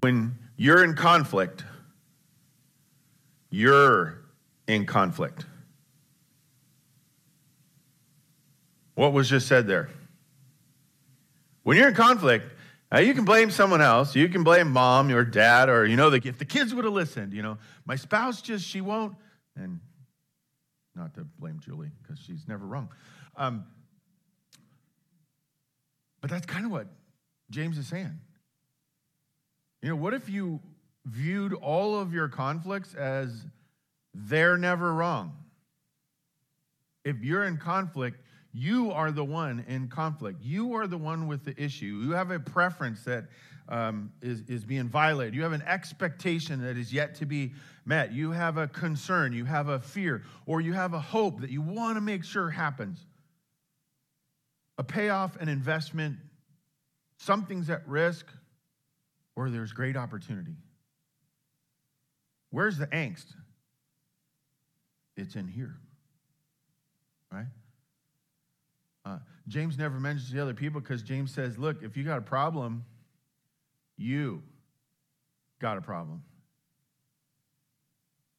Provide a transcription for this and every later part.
When you're in conflict, you're in conflict. What was just said there? When you're in conflict, now you can blame someone else. You can blame mom or dad, or you know, if the kids would have listened, you know, my spouse just she won't. And not to blame Julie because she's never wrong. Um, but that's kind of what James is saying. You know, what if you viewed all of your conflicts as they're never wrong? If you're in conflict, you are the one in conflict. You are the one with the issue. You have a preference that um, is is, being violated. You have an expectation that is yet to be met. You have a concern. You have a fear, or you have a hope that you want to make sure happens. A payoff, an investment, something's at risk, or there's great opportunity. Where's the angst? It's in here, right? Uh, James never mentions the other people because James says, look, if you got a problem, you got a problem.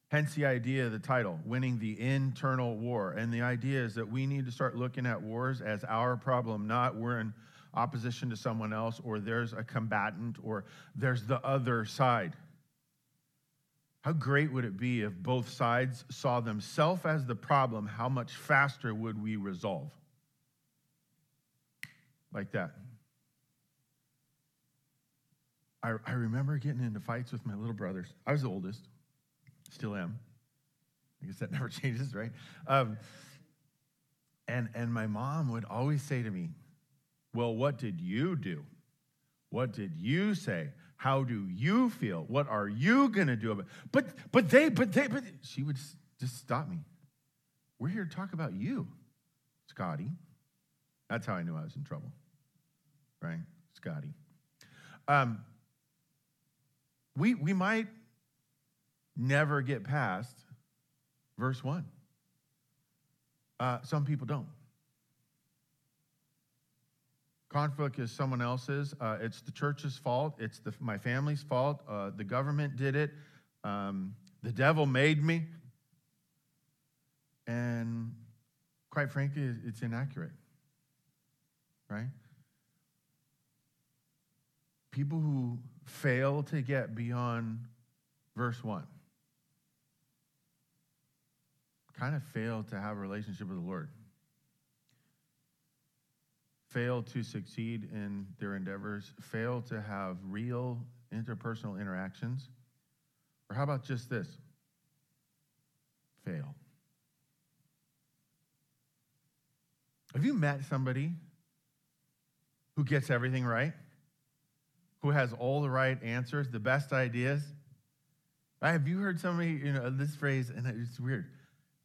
Hence the idea of the title, Winning the Internal War. And the idea is that we need to start looking at wars as our problem, not we're in opposition to someone else or there's a combatant or there's the other side. How great would it be if both sides saw themselves as the problem? How much faster would we resolve? like that. I, I remember getting into fights with my little brothers. I was the oldest, still am. I guess that never changes, right? Um, and, and my mom would always say to me, Well, what did you do? What did you say? How do you feel? What are you going to do about it? But, but they, but they, but she would just stop me. We're here to talk about you, Scotty. That's how I knew I was in trouble, right? Scotty. Um, we, we might never get past verse 1. Uh, some people don't. Conflict is someone else's. Uh, it's the church's fault. It's the, my family's fault. Uh, the government did it. Um, the devil made me. And quite frankly, it's inaccurate right? People who fail to get beyond verse 1 kind of fail to have a relationship with the Lord, fail to succeed in their endeavors, fail to have real interpersonal interactions. Or how about just this? Fail. Have you met somebody who gets everything right, who has all the right answers, the best ideas. Have you heard somebody, you know, this phrase, and it's weird.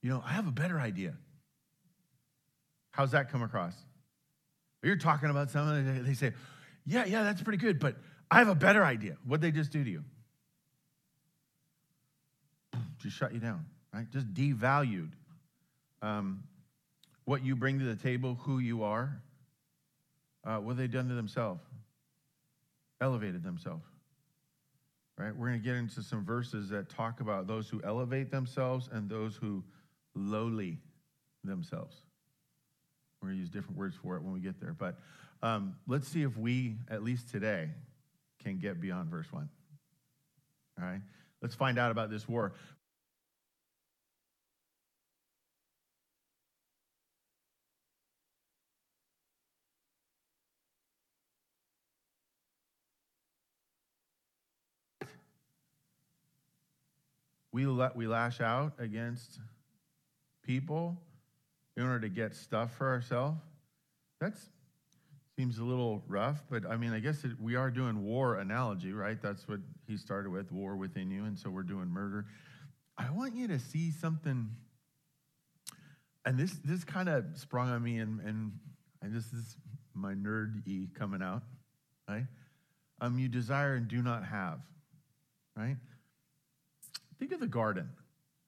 You know, I have a better idea. How's that come across? You're talking about something, they say, yeah, yeah, that's pretty good, but I have a better idea. What'd they just do to you? Just shut you down, right? Just devalued um, what you bring to the table, who you are. Uh, what have they done to themselves? Elevated themselves. Right? We're going to get into some verses that talk about those who elevate themselves and those who lowly themselves. We're going to use different words for it when we get there. But um, let's see if we, at least today, can get beyond verse 1. All right? Let's find out about this war. we, let, we lash out against people in order to get stuff for ourselves. That seems a little rough, but I mean, I guess it, we are doing war analogy, right? That's what he started with, war within you, and so we're doing murder. I want you to see something, and this this kind of sprung on me, and and, and this is my nerd e coming out, right? Um, you desire and do not have, right? Think of the garden,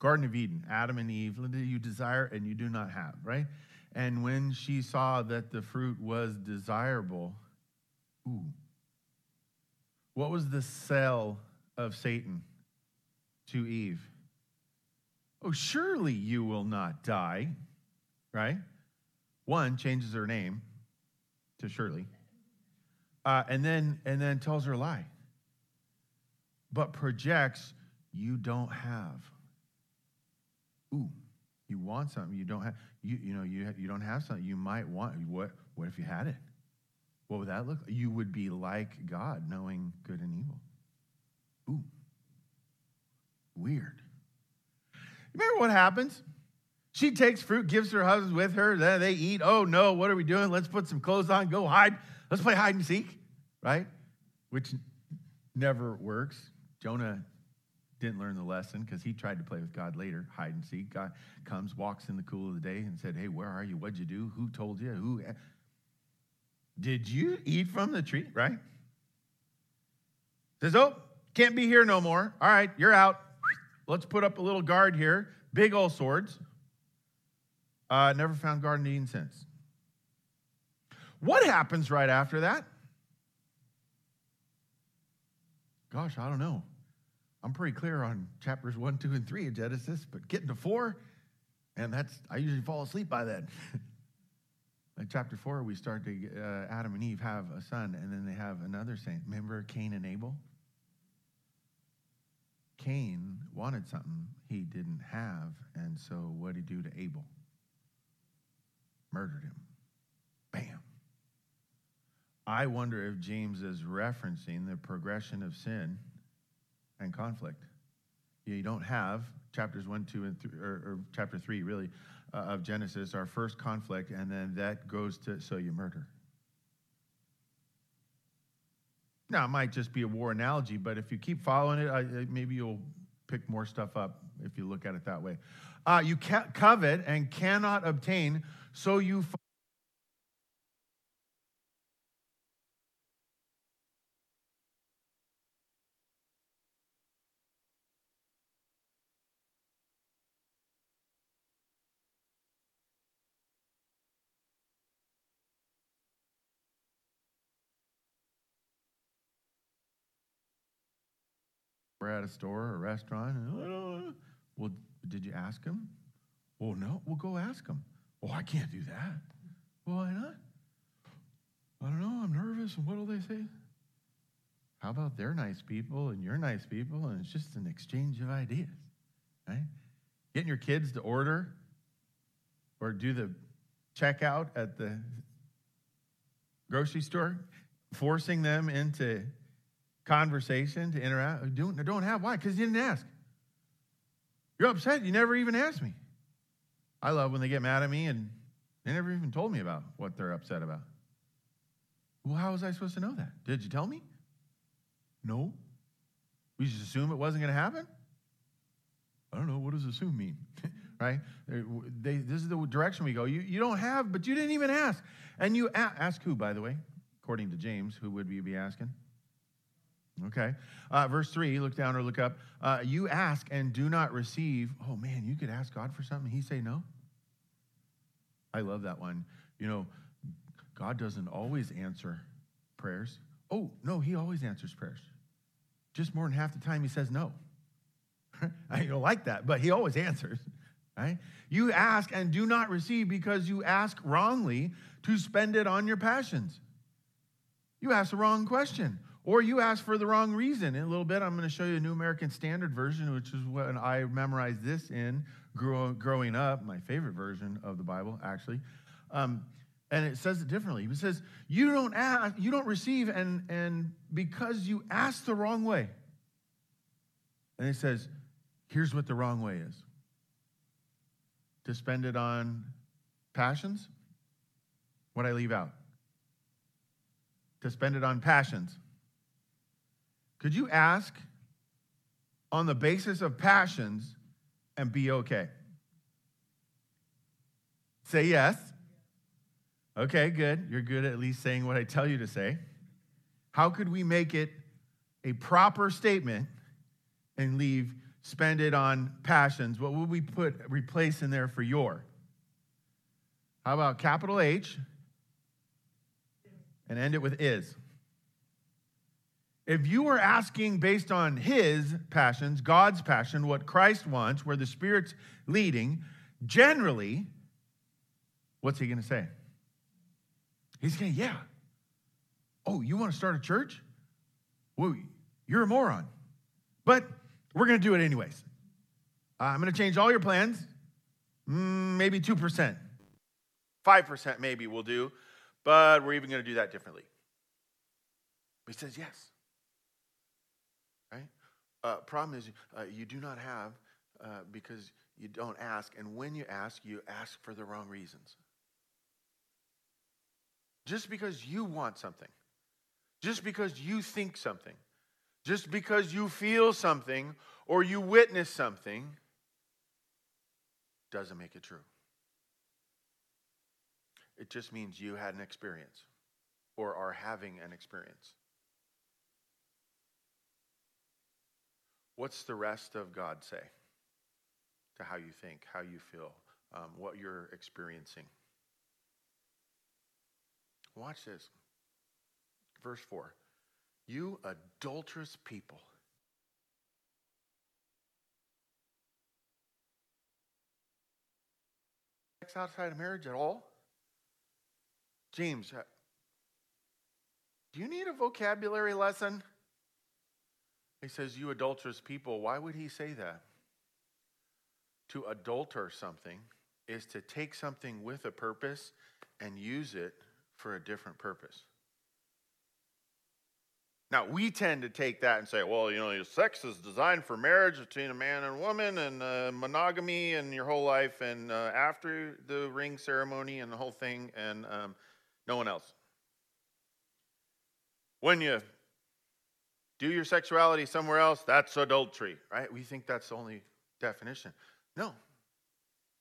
Garden of Eden, Adam and Eve, you desire and you do not have, right? And when she saw that the fruit was desirable, ooh, What was the sell of Satan to Eve? Oh, surely you will not die, right? One changes her name to Shirley, uh, and then and then tells her a lie, but projects you don't have. Ooh, you want something you don't have. You you know you you don't have something you might want. What what if you had it? What would that look like? You would be like God, knowing good and evil. Ooh, weird. Remember what happens? She takes fruit, gives her husband with her, then they eat. Oh no, what are we doing? Let's put some clothes on, go hide. Let's play hide and seek, right? Which never works. Jonah didn't learn the lesson because he tried to play with God later, hide and seek. God comes, walks in the cool of the day, and said, Hey, where are you? What'd you do? Who told you? Who did you eat from the tree? Right? Says, Oh, can't be here no more. All right, you're out. Let's put up a little guard here. Big old swords. Uh, never found Garden Eden since. What happens right after that? Gosh, I don't know. I'm pretty clear on chapters one, two, and three of Genesis, but getting to four, and that's, I usually fall asleep by then. In chapter four, we start to, uh, Adam and Eve have a son, and then they have another saint. Remember Cain and Abel? Cain wanted something he didn't have, and so what did he do to Abel? Murdered him. Bam. I wonder if James is referencing the progression of sin and conflict. You don't have chapters one, two, and three, or, or chapter three, really, uh, of Genesis, our first conflict, and then that goes to so you murder. Now, it might just be a war analogy, but if you keep following it, I, maybe you'll pick more stuff up if you look at it that way. Uh, you covet and cannot obtain, so you. We're at a store or a restaurant. And, oh, uh, well, did you ask him? Well, no. Well, go ask him. Oh, I can't do that. Well, why not? I don't know. I'm nervous. And what will they say? How about they're nice people and you're nice people, and it's just an exchange of ideas, right? Getting your kids to order or do the checkout at the grocery store, forcing them into conversation to interact. Uh, don't, don't have. Why? Because you didn't ask. You're upset. You never even asked me. I love when they get mad at me and they never even told me about what they're upset about. Well, how was I supposed to know that? Did you tell me? No. We just assume it wasn't going to happen? I don't know. What does assume mean? right? Uh, they, this is the direction we go. You, you don't have, but you didn't even ask. And you a- ask who, by the way? According to James, who would we be asking? Okay. Uh, verse 3, look down or look up. Uh, you ask and do not receive. Oh, man, you could ask God for something. He say no. I love that one. You know, God doesn't always answer prayers. Oh, no, he always answers prayers. Just more than half the time he says no. I don't like that, but he always answers, right? You ask and do not receive because you ask wrongly to spend it on your passions. You ask the wrong question. Or you ask for the wrong reason. In a little bit, I'm going to show you a New American Standard Version, which is what I memorized this in growing up, my favorite version of the Bible, actually. Um, and it says it differently. It says, You don't ask, you don't receive, and, and because you ask the wrong way. And it says, Here's what the wrong way is to spend it on passions. What I leave out? To spend it on passions. Could you ask on the basis of passions and be okay? Say yes. Okay, good. You're good at least saying what I tell you to say. How could we make it a proper statement and leave spend it on passions? What would we put replace in there for your? How about capital H and end it with is? If you are asking based on his passions, God's passion, what Christ wants, where the Spirit's leading, generally, what's he going to say? He's going to, yeah. Oh, you want to start a church? Well, you're a moron. But we're going to do it anyways. Uh, I'm going to change all your plans, mm, maybe 2%. 5% maybe we'll do, but we're even going to do that differently. He says yes. Uh, problem is, uh, you do not have uh, because you don't ask. And when you ask, you ask for the wrong reasons. Just because you want something, just because you think something, just because you feel something or you witness something, doesn't make it true. It just means you had an experience or are having an experience. What's the rest of God say to how you think, how you feel, um, what you're experiencing? Watch this. Verse 4 You adulterous people. Sex outside of marriage at all? James, uh, do you need a vocabulary lesson? He says, You adulterous people. Why would he say that? To adulter something is to take something with a purpose and use it for a different purpose. Now, we tend to take that and say, well, you know, your sex is designed for marriage between a man and a woman and uh, monogamy and your whole life and uh, after the ring ceremony and the whole thing and um, no one else. When you do your sexuality somewhere else, that's adultery, right? We think that's the only definition. No.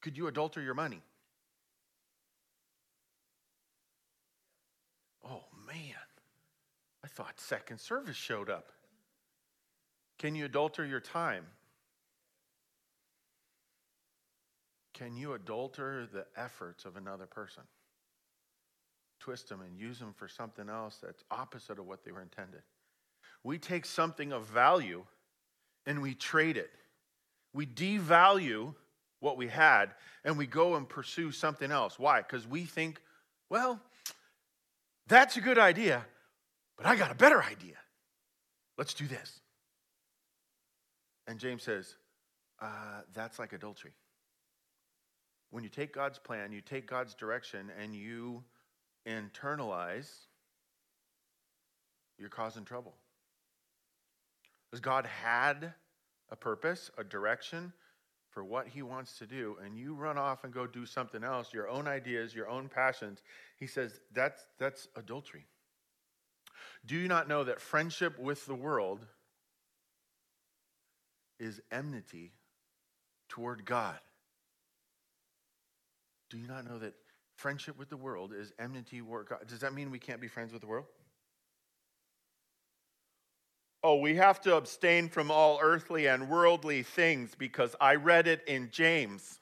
Could you adulter your money? Oh, man. I thought second service showed up. Can you adulter your time? Can you adulter the efforts of another person? Twist them and use them for something else that's opposite of what they were intended. We take something of value and we trade it. We devalue what we had and we go and pursue something else. Why? Because we think, well, that's a good idea, but I got a better idea. Let's do this. And James says, uh, that's like adultery. When you take God's plan, you take God's direction, and you internalize, you're causing trouble. Because God had a purpose, a direction for what He wants to do, and you run off and go do something else, your own ideas, your own passions. He says that's, that's adultery. Do you not know that friendship with the world is enmity toward God? Do you not know that friendship with the world is enmity toward God? Does that mean we can't be friends with the world? Oh, we have to abstain from all earthly and worldly things because I read it in James.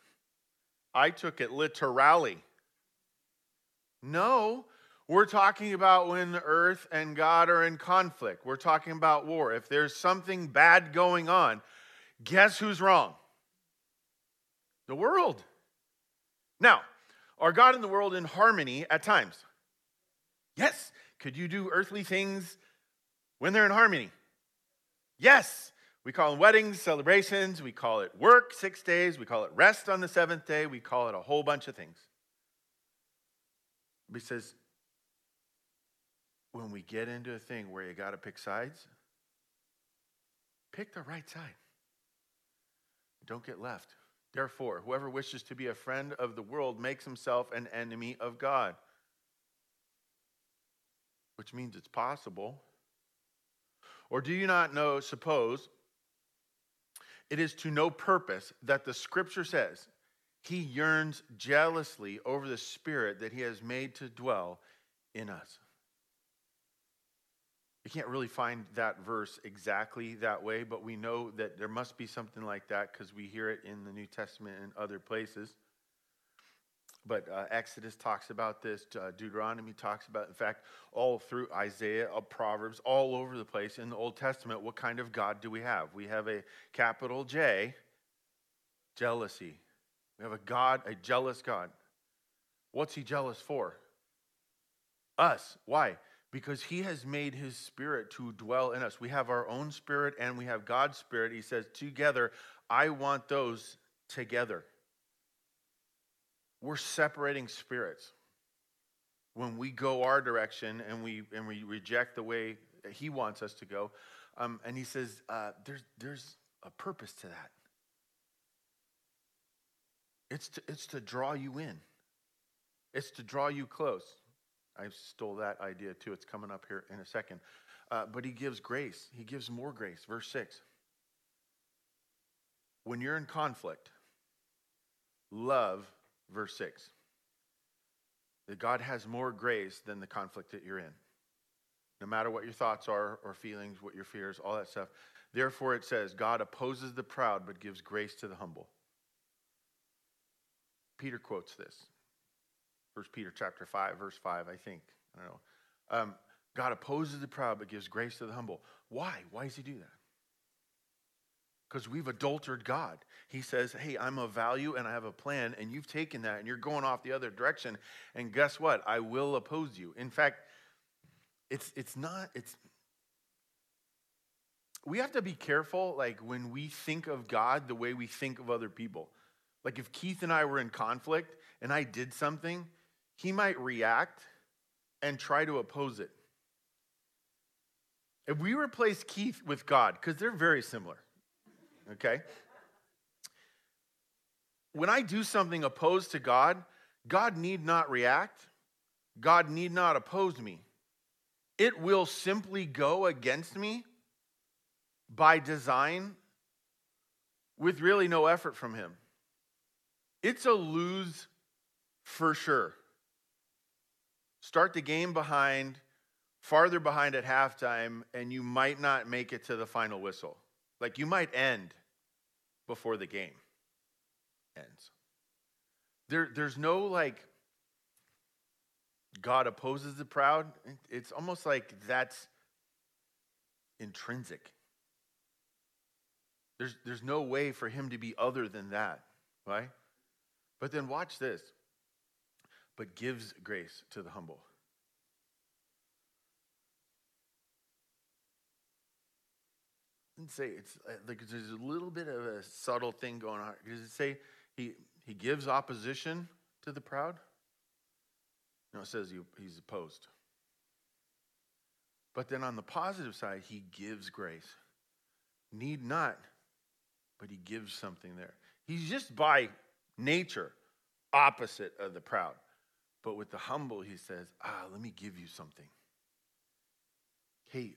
I took it literally. No, we're talking about when the earth and God are in conflict. We're talking about war. If there's something bad going on, guess who's wrong? The world. Now, are God and the world in harmony at times? Yes. Could you do earthly things when they're in harmony? Yes, we call them weddings, celebrations, we call it work six days, we call it rest on the seventh day, we call it a whole bunch of things. But he says, when we get into a thing where you got to pick sides, pick the right side. Don't get left. Therefore, whoever wishes to be a friend of the world makes himself an enemy of God. Which means it's possible or do you not know, suppose, it is to no purpose that the scripture says he yearns jealously over the spirit that he has made to dwell in us? You can't really find that verse exactly that way, but we know that there must be something like that because we hear it in the New Testament and other places. But uh, Exodus talks about this. Uh, Deuteronomy talks about, in fact, all through Isaiah, uh, Proverbs, all over the place in the Old Testament. What kind of God do we have? We have a capital J, jealousy. We have a God, a jealous God. What's he jealous for? Us. Why? Because he has made his spirit to dwell in us. We have our own spirit and we have God's spirit. He says, together, I want those together. We're separating spirits. When we go our direction and we, and we reject the way he wants us to go, um, and he says, uh, there's, there's a purpose to that. It's to, it's to draw you in. It's to draw you close. I stole that idea too. It's coming up here in a second. Uh, but he gives grace. He gives more grace. Verse 6. When you're in conflict, love, verse 6. That God has more grace than the conflict that you're in. No matter what your thoughts are or feelings, what your fears, all that stuff. Therefore, it says, God opposes the proud but gives grace to the humble. Peter quotes this. First Peter chapter 5, verse 5, I think. I don't know. Um, God opposes the proud but gives grace to the humble. Why? Why does he do that? Because we've adulterated God. He says, Hey, I'm of value and I have a plan, and you've taken that and you're going off the other direction. And guess what? I will oppose you. In fact, it's it's not, it's we have to be careful, like when we think of God the way we think of other people. Like if Keith and I were in conflict and I did something, he might react and try to oppose it. If we replace Keith with God, because they're very similar, okay? When I do something opposed to God, God need not react, God need not oppose me. It will simply go against me by design with really no effort from Him. It's a lose for sure. Start the game behind, farther behind at halftime, and you might not make it to the final whistle. Like you might end before the game ends. There, there's no like God opposes the proud. It's almost like that's intrinsic. There's, there's no way for him to be other than that, right? But then watch this. But gives grace to the humble. Say it's uh, like there's a little bit of a subtle thing going on. Does it say he he gives opposition to the proud? No, it says he, he's opposed. But then on the positive side, he gives grace. Need not, but he gives something there. He's just by nature, opposite of the proud. But with the humble, he says, Ah, let me give you something. Hey,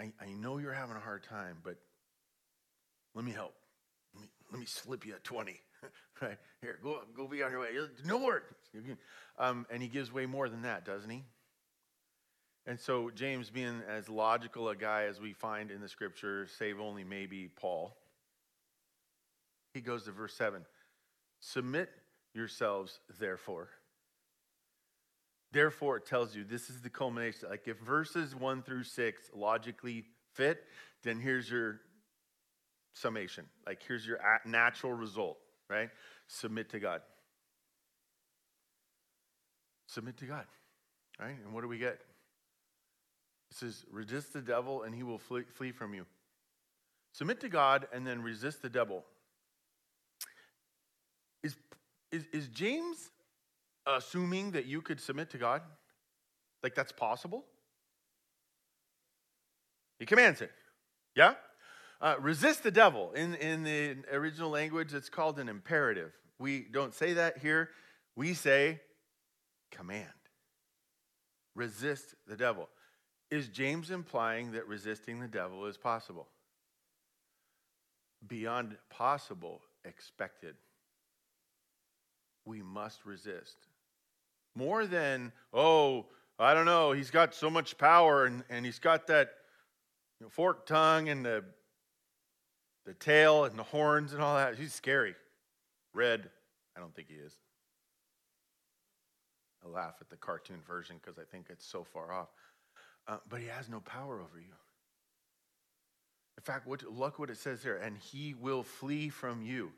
I, I know you're having a hard time, but let me help. Let me, let me slip you a 20. right? Here, go, go be on your way. No more. Um, and he gives way more than that, doesn't he? And so, James, being as logical a guy as we find in the scripture, save only maybe Paul, he goes to verse 7 Submit yourselves, therefore. Therefore, it tells you this is the culmination. Like if verses 1 through 6 logically fit, then here's your summation. Like here's your natural result, right? Submit to God. Submit to God, right? And what do we get? It says, resist the devil and he will flee, flee from you. Submit to God and then resist the devil. Is, is, is James assuming that you could submit to God? Like that's possible? He commands it. Yeah? Uh, resist the devil. In, in the original language, it's called an imperative. We don't say that here. We say command. Resist the devil. Is James implying that resisting the devil is possible? Beyond possible, expected we must resist. More than, oh, I don't know, he's got so much power and, and he's got that you know, forked tongue and the, the tail and the horns and all that. He's scary. Red, I don't think he is. I laugh at the cartoon version because I think it's so far off. Uh, but he has no power over you. In fact, what, look what it says here and he will flee from you.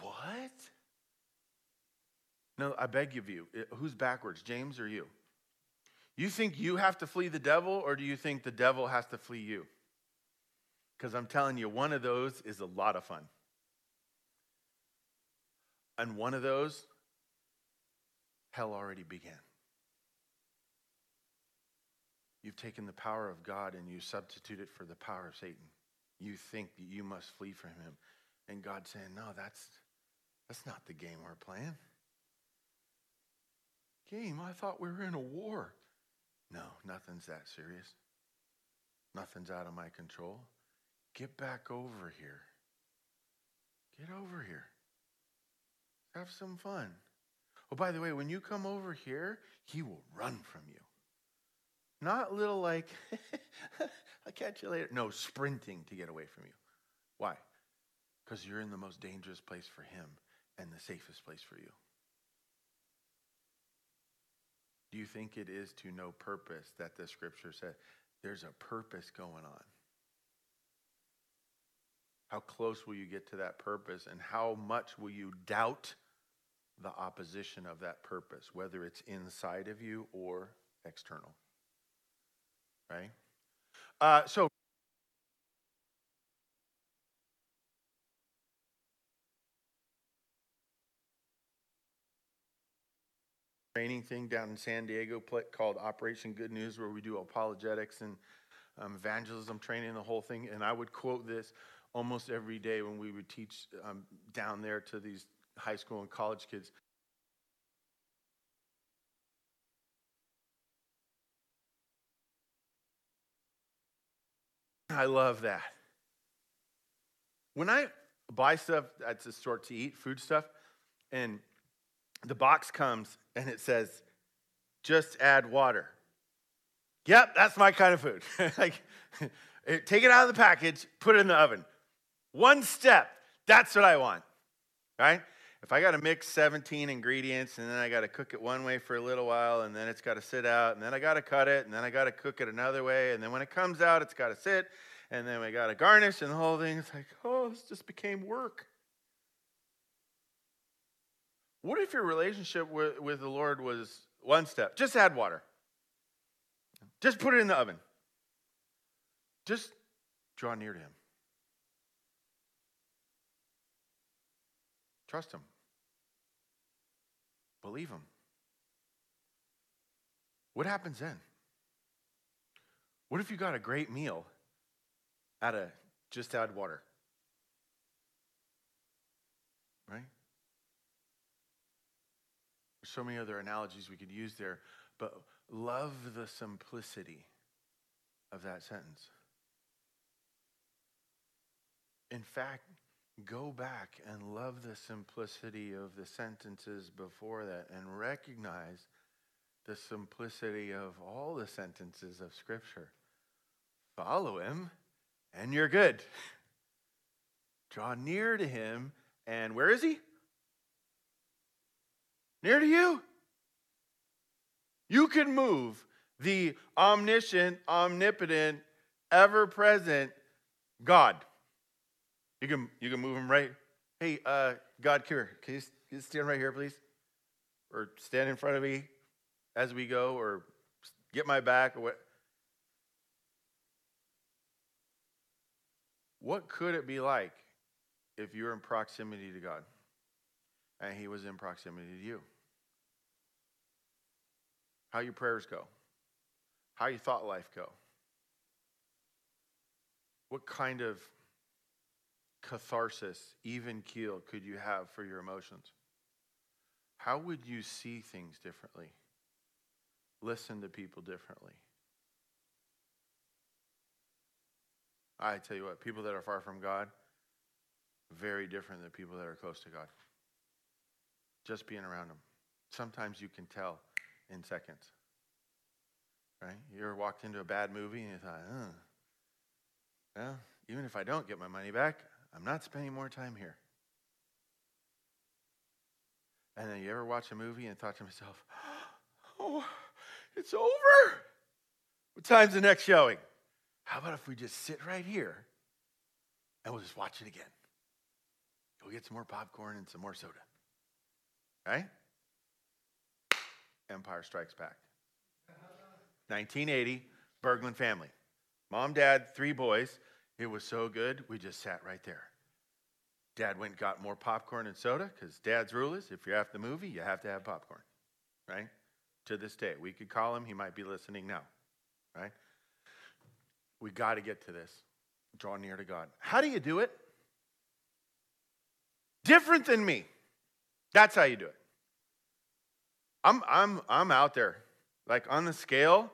What? No, I beg of you. Who's backwards, James or you? You think you have to flee the devil, or do you think the devil has to flee you? Because I'm telling you, one of those is a lot of fun. And one of those, hell already began. You've taken the power of God and you substitute it for the power of Satan. You think that you must flee from him. And God's saying, No, that's, that's not the game we're playing. Game, I thought we were in a war. No, nothing's that serious. Nothing's out of my control. Get back over here. Get over here. Have some fun. Oh, by the way, when you come over here, he will run from you. Not little like, I'll catch you later. No, sprinting to get away from you. Why? Because you're in the most dangerous place for him and the safest place for you. Do you think it is to no purpose that the scripture said there's a purpose going on? How close will you get to that purpose, and how much will you doubt the opposition of that purpose, whether it's inside of you or external? Right? Uh, so, training thing down in San Diego called Operation Good News, where we do apologetics and um, evangelism training, the whole thing. And I would quote this almost every day when we would teach um, down there to these high school and college kids. I love that. When I buy stuff at the store to eat, food stuff, and the box comes and it says, just add water. Yep, that's my kind of food. like, eh, take it out of the package, put it in the oven. One step, that's what I want, right? If I got to mix 17 ingredients and then I got to cook it one way for a little while and then it's got to sit out and then I got to cut it and then I got to cook it another way and then when it comes out it's got to sit and then we got to garnish and the whole thing, it's like, oh, this just became work. What if your relationship with, with the Lord was one step? Just add water. Just put it in the oven. Just draw near to Him. Trust Him. Believe Him. What happens then? What if you got a great meal out of just add water? Right? There's so many other analogies we could use there, but love the simplicity of that sentence. In fact, go back and love the simplicity of the sentences before that and recognize the simplicity of all the sentences of Scripture. Follow him, and you're good. Draw near to him, and where is he? Near to you. You can move the omniscient, omnipotent, ever present God. You can, you can move him right. Hey, uh, God, here, can you, can you stand right here, please? Or stand in front of me as we go, or get my back, or what? What could it be like if you're in proximity to God and He was in proximity to you? How your prayers go, how your thought life go. What kind of catharsis, even keel, could you have for your emotions? How would you see things differently? Listen to people differently? I tell you what, people that are far from God, very different than people that are close to God. Just being around them. Sometimes you can tell in seconds. Right? You ever walked into a bad movie and you thought, oh, well, even if I don't get my money back, I'm not spending more time here. And then you ever watch a movie and thought to myself, oh, it's over? What time's the next showing? How about if we just sit right here and we'll just watch it again? We'll get some more popcorn and some more soda. Right? Empire Strikes Back. 1980, Bergman family. Mom, dad, three boys. It was so good, we just sat right there. Dad went got more popcorn and soda because dad's rule is if you're at the movie, you have to have popcorn, right? To this day. We could call him, he might be listening now, right? We got to get to this. Draw near to God. How do you do it? Different than me. That's how you do it. I'm, I'm, I'm out there. Like on the scale,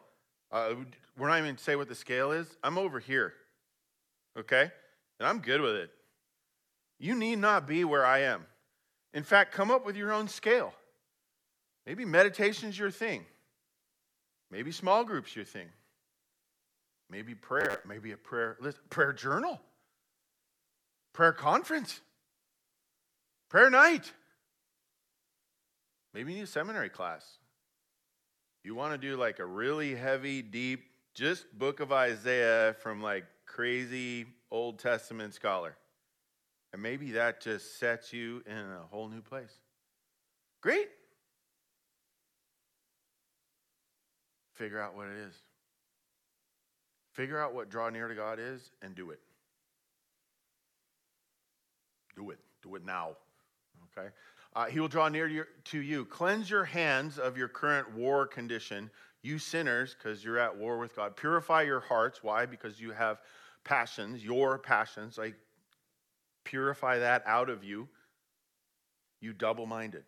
uh, we're not even say what the scale is. I'm over here. Okay? And I'm good with it. You need not be where I am. In fact, come up with your own scale. Maybe meditation's your thing. Maybe small groups your thing. Maybe prayer, maybe a prayer list, prayer journal. Prayer conference. Prayer night. Maybe you need a seminary class. You want to do like a really heavy, deep, just book of Isaiah from like crazy Old Testament scholar. And maybe that just sets you in a whole new place. Great. Figure out what it is. Figure out what draw near to God is and do it. Do it. Do it now. Okay? Uh, he will draw near to you. Cleanse your hands of your current war condition, you sinners, because you're at war with God. Purify your hearts. Why? Because you have passions, your passions. Like purify that out of you, you double minded.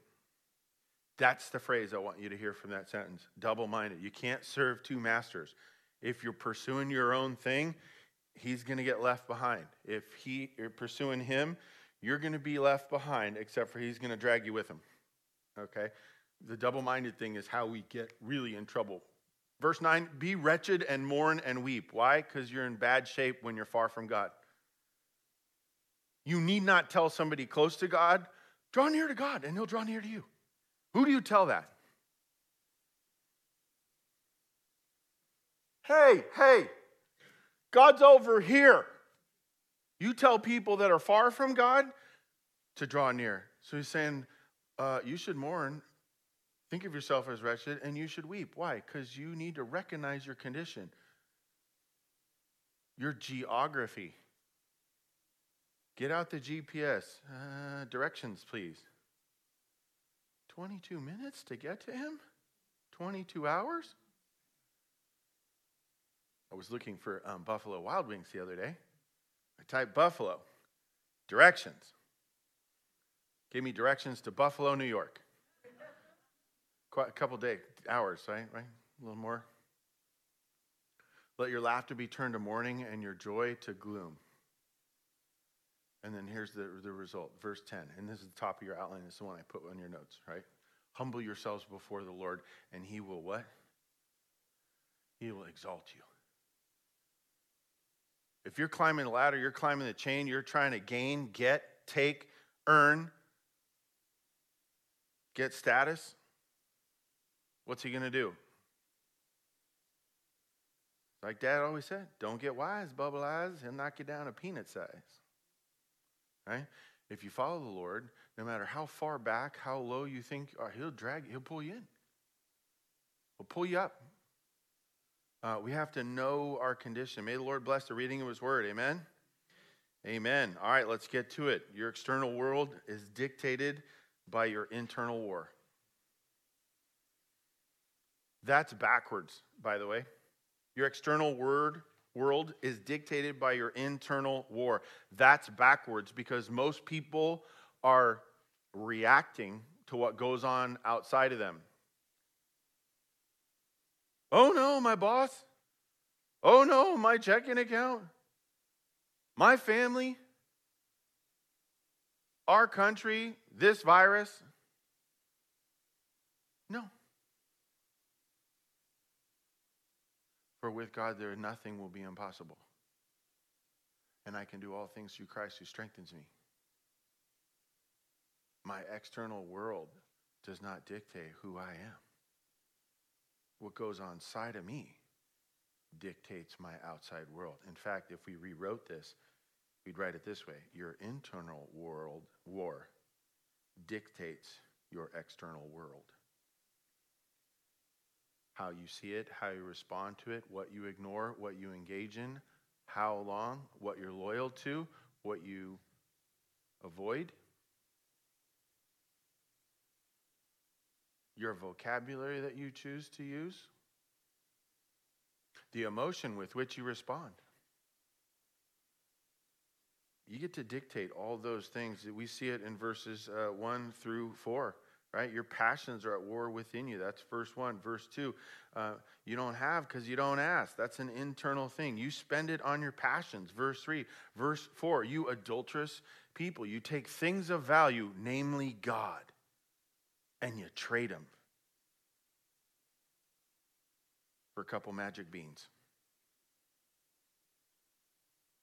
That's the phrase I want you to hear from that sentence double minded. You can't serve two masters. If you're pursuing your own thing, he's going to get left behind. If he, you're pursuing him, you're going to be left behind, except for he's going to drag you with him. Okay? The double minded thing is how we get really in trouble. Verse 9 Be wretched and mourn and weep. Why? Because you're in bad shape when you're far from God. You need not tell somebody close to God, draw near to God, and he'll draw near to you. Who do you tell that? Hey, hey, God's over here. You tell people that are far from God to draw near. So he's saying, uh, you should mourn, think of yourself as wretched, and you should weep. Why? Because you need to recognize your condition, your geography. Get out the GPS. Uh, directions, please. 22 minutes to get to him? 22 hours? I was looking for um, Buffalo Wild Wings the other day. I typed Buffalo, directions. Give me directions to Buffalo, New York. Quite a couple days, hours, right? Right? A little more. Let your laughter be turned to mourning and your joy to gloom. And then here's the, the result, verse 10. And this is the top of your outline. This is the one I put on your notes, right? Humble yourselves before the Lord, and he will what? He will exalt you. If you're climbing the ladder, you're climbing the chain, you're trying to gain, get, take, earn, get status, what's he going to do? Like dad always said, don't get wise, bubble eyes, he'll knock you down a peanut size. Right? If you follow the Lord, no matter how far back, how low you think, oh, he'll drag, he'll pull you in. He'll pull you up. Uh, we have to know our condition. May the Lord bless the reading of his word. Amen. Amen. All right, let's get to it. Your external world is dictated by your internal war. That's backwards, by the way. Your external word world is dictated by your internal war. That's backwards because most people are reacting to what goes on outside of them. Oh no, my boss. Oh no, my checking account. My family. Our country, this virus. No. For with God, there nothing will be impossible. And I can do all things through Christ who strengthens me. My external world, does not dictate who I am. What goes on inside of me dictates my outside world. In fact, if we rewrote this, we'd write it this way Your internal world war dictates your external world. How you see it, how you respond to it, what you ignore, what you engage in, how long, what you're loyal to, what you avoid. Your vocabulary that you choose to use, the emotion with which you respond. You get to dictate all those things. We see it in verses uh, 1 through 4, right? Your passions are at war within you. That's verse 1. Verse 2, uh, you don't have because you don't ask. That's an internal thing. You spend it on your passions. Verse 3. Verse 4, you adulterous people, you take things of value, namely God, and you trade them for a couple magic beans.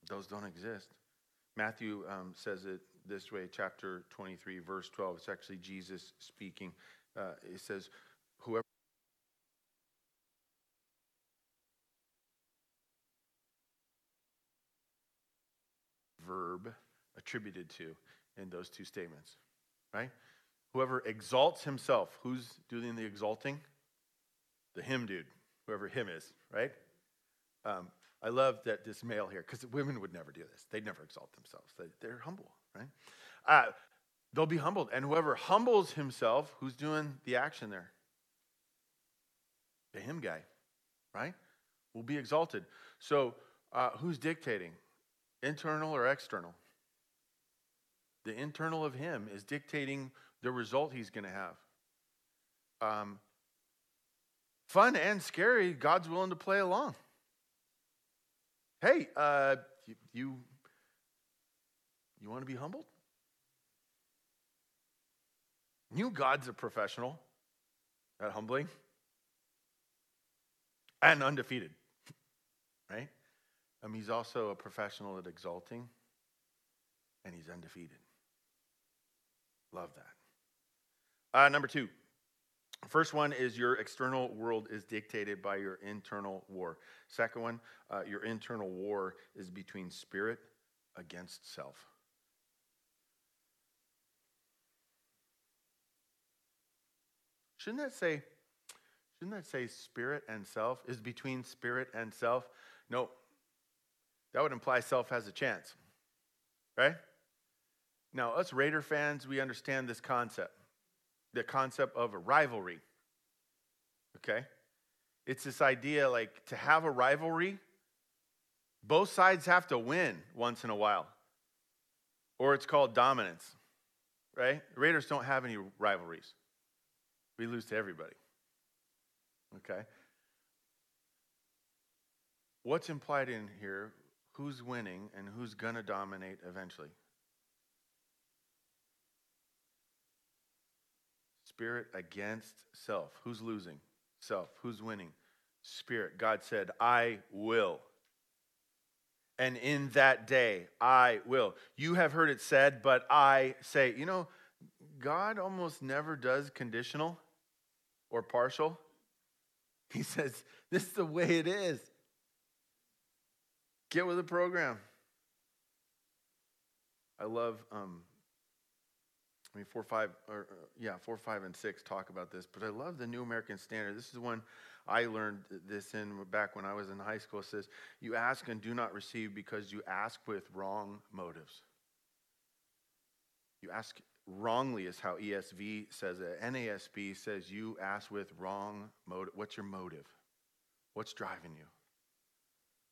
Those don't exist. Matthew um, says it this way, chapter 23, verse 12. It's actually Jesus speaking. Uh, it says, Whoever verb attributed to in those two statements, right? Whoever exalts himself, who's doing the exalting? The him dude, whoever him is, right? Um, I love that this male here, because women would never do this. They'd never exalt themselves. They, are humble, right? Uh, they'll be humbled. And whoever humbles himself, who's doing the action there? The him guy, right? Will be exalted. So uh, who's dictating? Internal or external? The internal of him is dictating the result he's going to have. Um, fun and scary, God's willing to play along. Hey, uh, you, you, you want to be humbled? You, God's a professional at humbling and undefeated, right? Um, he's also a professional at exalting, and he's undefeated. Love that. Uh, number two, First one is your external world is dictated by your internal war. Second one, uh, your internal war is between spirit against self. Shouldn't that say, shouldn't that say spirit and self is between spirit and self? No, that would imply self has a chance, right? Now, us Raider fans, we understand this concept the concept of a rivalry. Okay? It's this idea like to have a rivalry, both sides have to win once in a while, or it's called dominance, right? The Raiders don't have any rivalries. We lose to everybody. Okay? What's implied in here? Who's winning and who's going to dominate eventually? Spirit against self. Who's losing? Self. Who's winning? Spirit. God said, I will. And in that day, I will. You have heard it said, but I say, you know, God almost never does conditional or partial. He says, this is the way it is. Get with the program. I love um, mean, four, five, or yeah, four, five, and six talk about this, but I love the New American Standard. This is one I learned this in back when I was in high school. It says, You ask and do not receive because you ask with wrong motives. You ask wrongly, is how ESV says it. NASB says, You ask with wrong motive. What's your motive? What's driving you?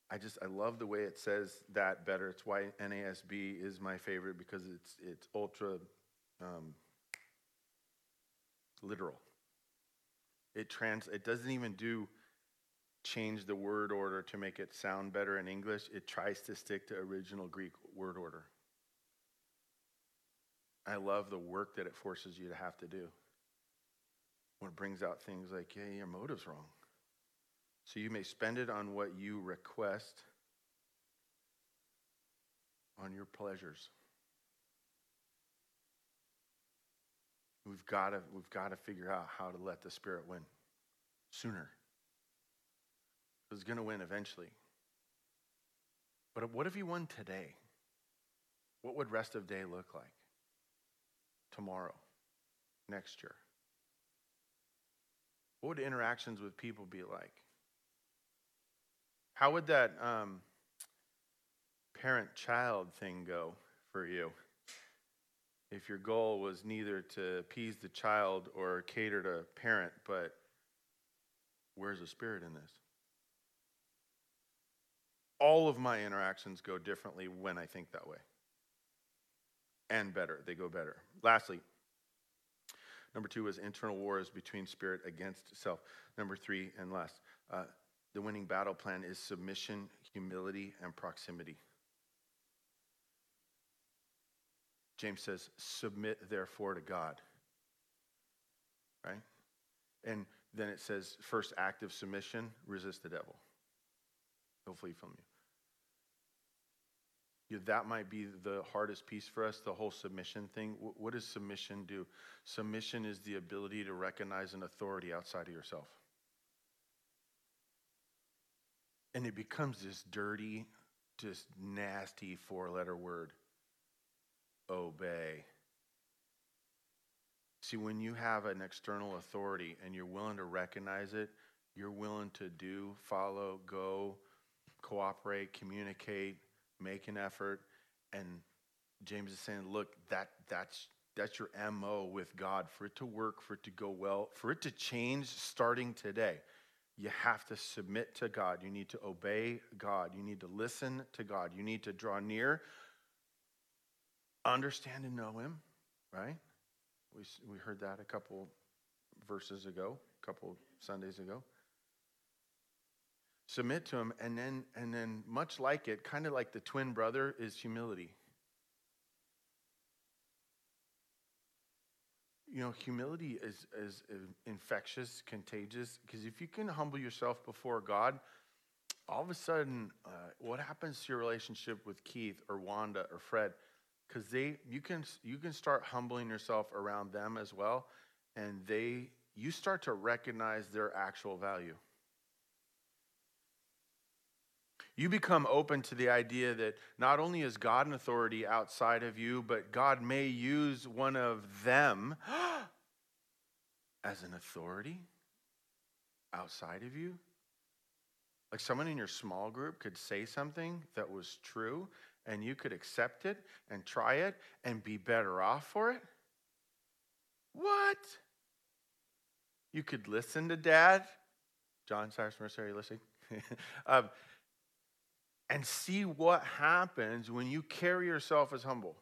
I just I love the way it says that better. It's why NASB is my favorite because it's it's ultra um, literal. It trans. It doesn't even do change the word order to make it sound better in English. It tries to stick to original Greek word order. I love the work that it forces you to have to do. When it brings out things like, "Hey, your motive's wrong." So you may spend it on what you request, on your pleasures. We've got to we've got to figure out how to let the Spirit win sooner. It's going to win eventually. But what if he won today? What would rest of day look like? Tomorrow, next year? What would interactions with people be like? How would that um, parent child thing go for you? If your goal was neither to appease the child or cater to parent, but where's the spirit in this? All of my interactions go differently when I think that way. And better, they go better. Lastly, number two is internal wars between spirit against self. Number three, and last, uh, the winning battle plan is submission, humility, and proximity. James says, Submit therefore to God. Right? And then it says, first act of submission, resist the devil. He'll flee from you. Yeah, that might be the hardest piece for us, the whole submission thing. What does submission do? Submission is the ability to recognize an authority outside of yourself. And it becomes this dirty, just nasty four letter word obey. See, when you have an external authority and you're willing to recognize it, you're willing to do, follow, go, cooperate, communicate, make an effort. And James is saying, look, that, that's, that's your MO with God. For it to work, for it to go well, for it to change starting today, you have to submit to God. You need to obey God. You need to listen to God. You need to draw near understand and know him, right? We, we heard that a couple verses ago, a couple Sundays ago. Submit to him, and then, and then much like it, kind of like the twin brother, is humility. You know, humility is, is, infectious, contagious, because if you can humble yourself before God, all of a sudden, uh, what happens to your relationship with Keith or Wanda or Fred? Because they you can you can start humbling yourself around them as well and they you start to recognize their actual value. You become open to the idea that not only is god an authority outside of you but god may use one of them as an authority outside of you. Like someone in your small group could say something that was true and you could accept it and try it and be better off for it? What? You could listen to dad. John Cyrus Mercer, are you listening? um, and see what happens when you carry yourself as humble.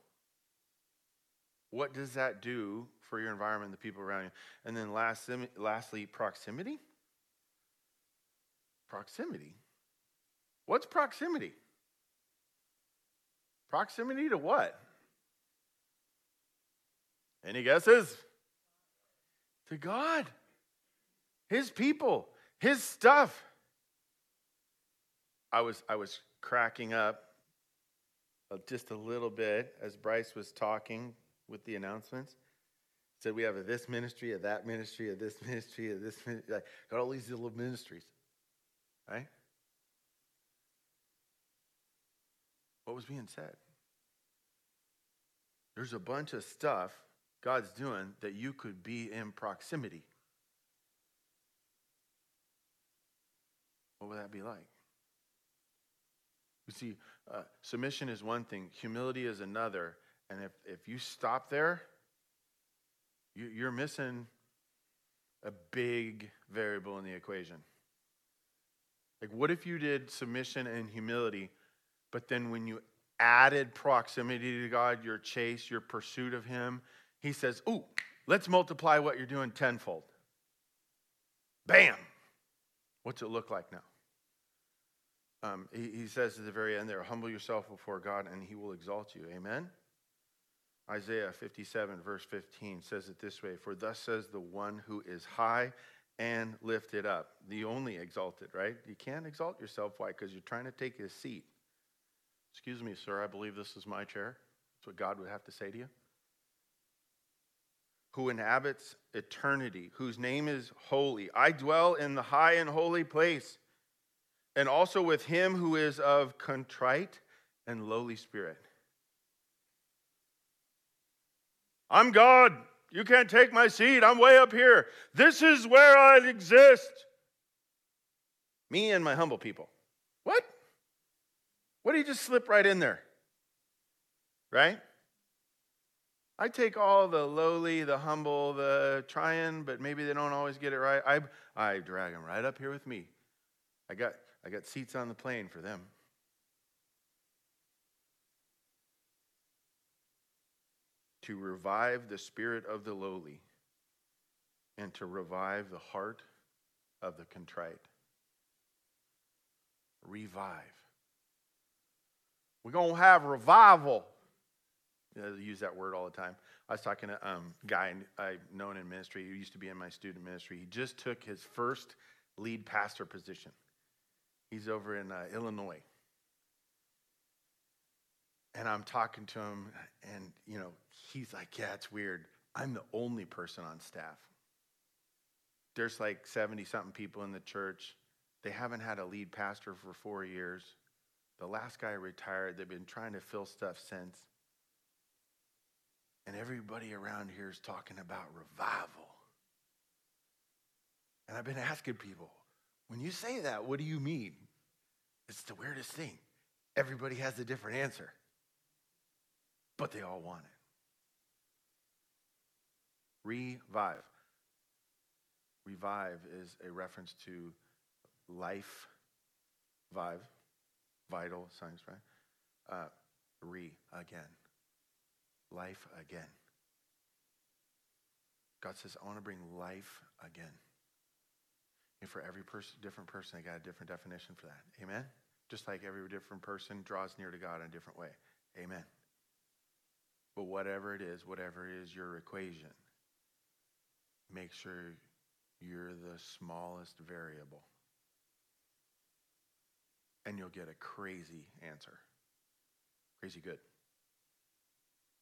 What does that do for your environment, the people around you? And then last, lastly, proximity. Proximity. What's proximity? Proximity to what? Any guesses? To God, His people, His stuff. I was, I was cracking up just a little bit as Bryce was talking with the announcements. Said we have a this ministry, a that ministry, a this ministry, a this ministry. Got all these little ministries, right? What was being said? There's a bunch of stuff God's doing that you could be in proximity. What would that be like? You see, uh, submission is one thing, humility is another. And if, if you stop there, you, you're missing a big variable in the equation. Like, what if you did submission and humility, but then when you added proximity to God, your chase, your pursuit of Him, He says, Ooh, let's multiply what you're doing tenfold. Bam! What's it look like now? Um, he, he says at the very end there, humble yourself before God and He will exalt you. Amen? Isaiah 57, verse 15 says it this way For thus says the one who is high and lifted up, the only exalted, right? You can't exalt yourself. Why? Because you're trying to take his seat. Excuse me, sir, I believe this is my chair. That's what God would have to say to you. who inhabits eternity, whose name is holy. I dwell in the high and holy place, and also with him who is of contrite and lowly spirit. I'm God. You can't take my seat. I'm way up here. This is where I exist. Me and my humble people. What? Do you just slip right in there? Right? I take all the lowly, the humble, the trying, but maybe they don't always get it right. I, I drag them right up here with me. I got, I got seats on the plane for them. To revive the spirit of the lowly and to revive the heart of the contrite. Revive. We're going to have revival I use that word all the time. I was talking to um, a guy I've known in ministry who used to be in my student ministry. He just took his first lead pastor position. He's over in uh, Illinois. And I'm talking to him, and, you know, he's like, Yeah, it's weird. I'm the only person on staff. There's like 70 something people in the church. They haven't had a lead pastor for four years. The last guy retired. They've been trying to fill stuff since. And everybody around here is talking about revival. And I've been asking people, when you say that, what do you mean? It's the weirdest thing. Everybody has a different answer, but they all want it. Revive. Revive is a reference to life, vive, vital signs, right? Uh, re again life again. God says, I want to bring life again. And for every person, different person, I got a different definition for that. Amen? Just like every different person draws near to God in a different way. Amen. But whatever it is, whatever is your equation, make sure you're the smallest variable. And you'll get a crazy answer. Crazy good.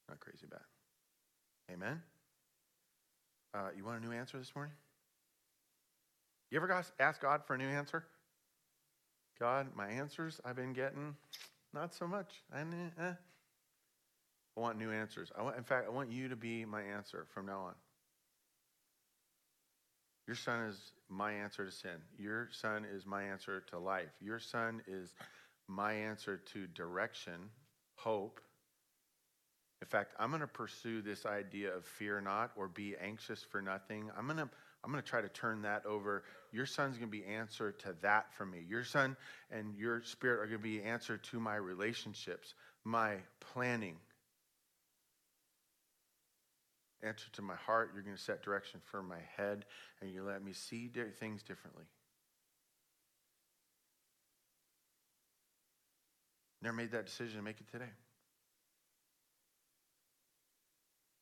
Not crazy bad. Amen? Uh, you want a new answer this morning? You ever ask God for a new answer? God, my answers I've been getting, not so much. I, eh. I want new answers. I want, in fact, I want you to be my answer from now on. Your son is my answer to sin. Your son is my answer to life. Your son is my answer to direction, hope, in fact, I'm going to pursue this idea of fear not or be anxious for nothing. I'm going to I'm going to try to turn that over. Your son's going to be answer to that for me. Your son and your spirit are going to be answer to my relationships, my planning. Answer to my heart. You're going to set direction for my head, and you let me see things differently. Never made that decision. To make it today.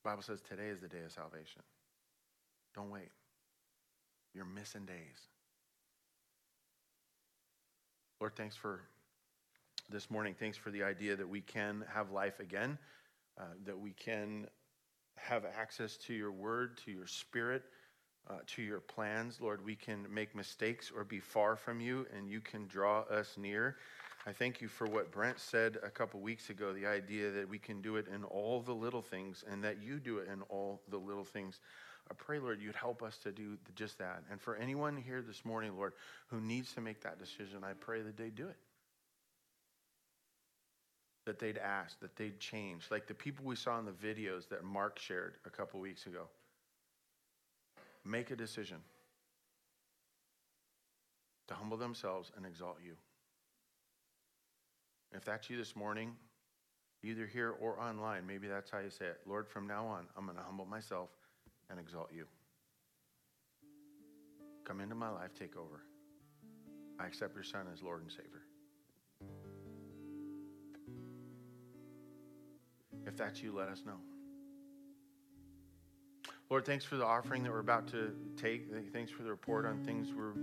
Bible says today is the day of salvation. Don't wait. You're missing days. Lord, thanks for this morning. Thanks for the idea that we can have life again, uh, that we can have access to your word, to your spirit, uh, to your plans. Lord, we can make mistakes or be far from you, and you can draw us near. I thank you for what Brent said a couple weeks ago the idea that we can do it in all the little things and that you do it in all the little things. I pray, Lord, you'd help us to do just that. And for anyone here this morning, Lord, who needs to make that decision, I pray that they do it. That they'd ask, that they'd change. Like the people we saw in the videos that Mark shared a couple weeks ago. Make a decision to humble themselves and exalt you. If that's you this morning, either here or online, maybe that's how you say it. Lord, from now on, I'm going to humble myself and exalt you. Come into my life, take over. I accept your Son as Lord and Savior. If that's you, let us know. Lord, thanks for the offering that we're about to take. Thanks for the report on things we're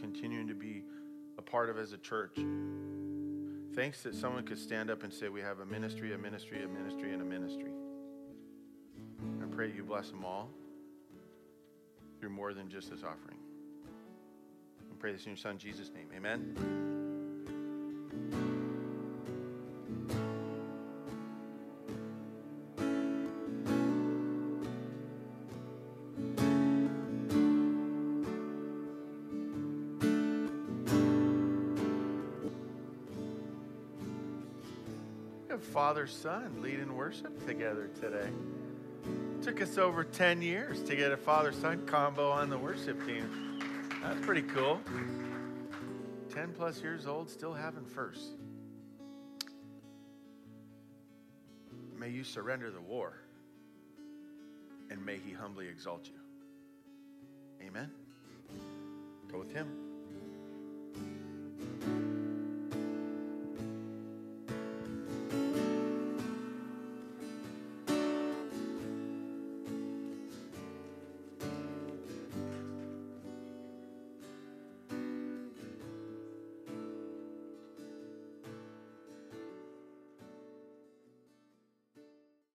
continuing to be a part of as a church. Thanks that someone could stand up and say, We have a ministry, a ministry, a ministry, and a ministry. I pray you bless them all. through more than just this offering. We pray this in your son Jesus' name. Amen. Father Son leading worship together today. Took us over 10 years to get a father son combo on the worship team. That's pretty cool. 10 plus years old, still having first. May you surrender the war and may he humbly exalt you. Amen. Go with him.